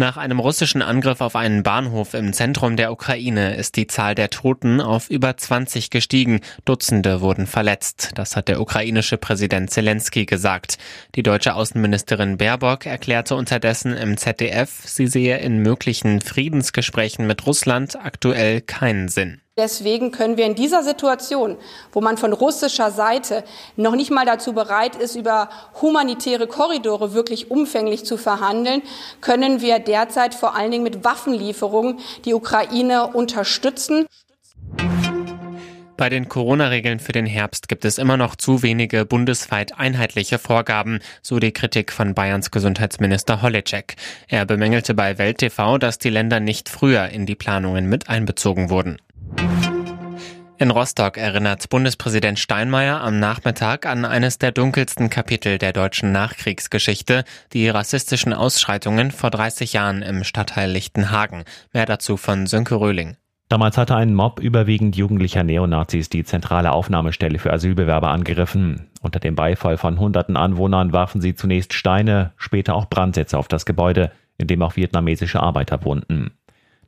Nach einem russischen Angriff auf einen Bahnhof im Zentrum der Ukraine ist die Zahl der Toten auf über 20 gestiegen. Dutzende wurden verletzt. Das hat der ukrainische Präsident Zelensky gesagt. Die deutsche Außenministerin Baerbock erklärte unterdessen im ZDF, sie sehe in möglichen Friedensgesprächen mit Russland aktuell keinen Sinn. Deswegen können wir in dieser Situation, wo man von russischer Seite noch nicht mal dazu bereit ist, über humanitäre Korridore wirklich umfänglich zu verhandeln, können wir derzeit vor allen Dingen mit Waffenlieferungen die Ukraine unterstützen. Bei den Corona-Regeln für den Herbst gibt es immer noch zu wenige bundesweit einheitliche Vorgaben, so die Kritik von Bayerns Gesundheitsminister Holleczek. Er bemängelte bei Welt TV, dass die Länder nicht früher in die Planungen mit einbezogen wurden. In Rostock erinnert Bundespräsident Steinmeier am Nachmittag an eines der dunkelsten Kapitel der deutschen Nachkriegsgeschichte, die rassistischen Ausschreitungen vor 30 Jahren im Stadtteil Lichtenhagen. Mehr dazu von Sönke Röhling. Damals hatte ein Mob überwiegend jugendlicher Neonazis die zentrale Aufnahmestelle für Asylbewerber angegriffen. Unter dem Beifall von hunderten Anwohnern warfen sie zunächst Steine, später auch Brandsätze auf das Gebäude, in dem auch vietnamesische Arbeiter wohnten.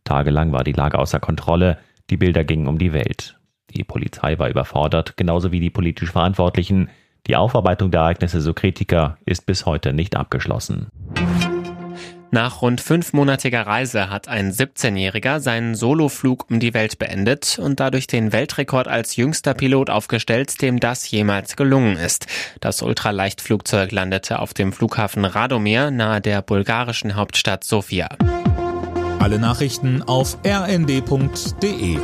Tagelang war die Lage außer Kontrolle, die Bilder gingen um die Welt. Die Polizei war überfordert, genauso wie die politisch Verantwortlichen. Die Aufarbeitung der Ereignisse, so Kritiker, ist bis heute nicht abgeschlossen. Nach rund fünfmonatiger Reise hat ein 17-Jähriger seinen Soloflug um die Welt beendet und dadurch den Weltrekord als jüngster Pilot aufgestellt, dem das jemals gelungen ist. Das Ultraleichtflugzeug landete auf dem Flughafen Radomir nahe der bulgarischen Hauptstadt Sofia. Alle Nachrichten auf rnd.de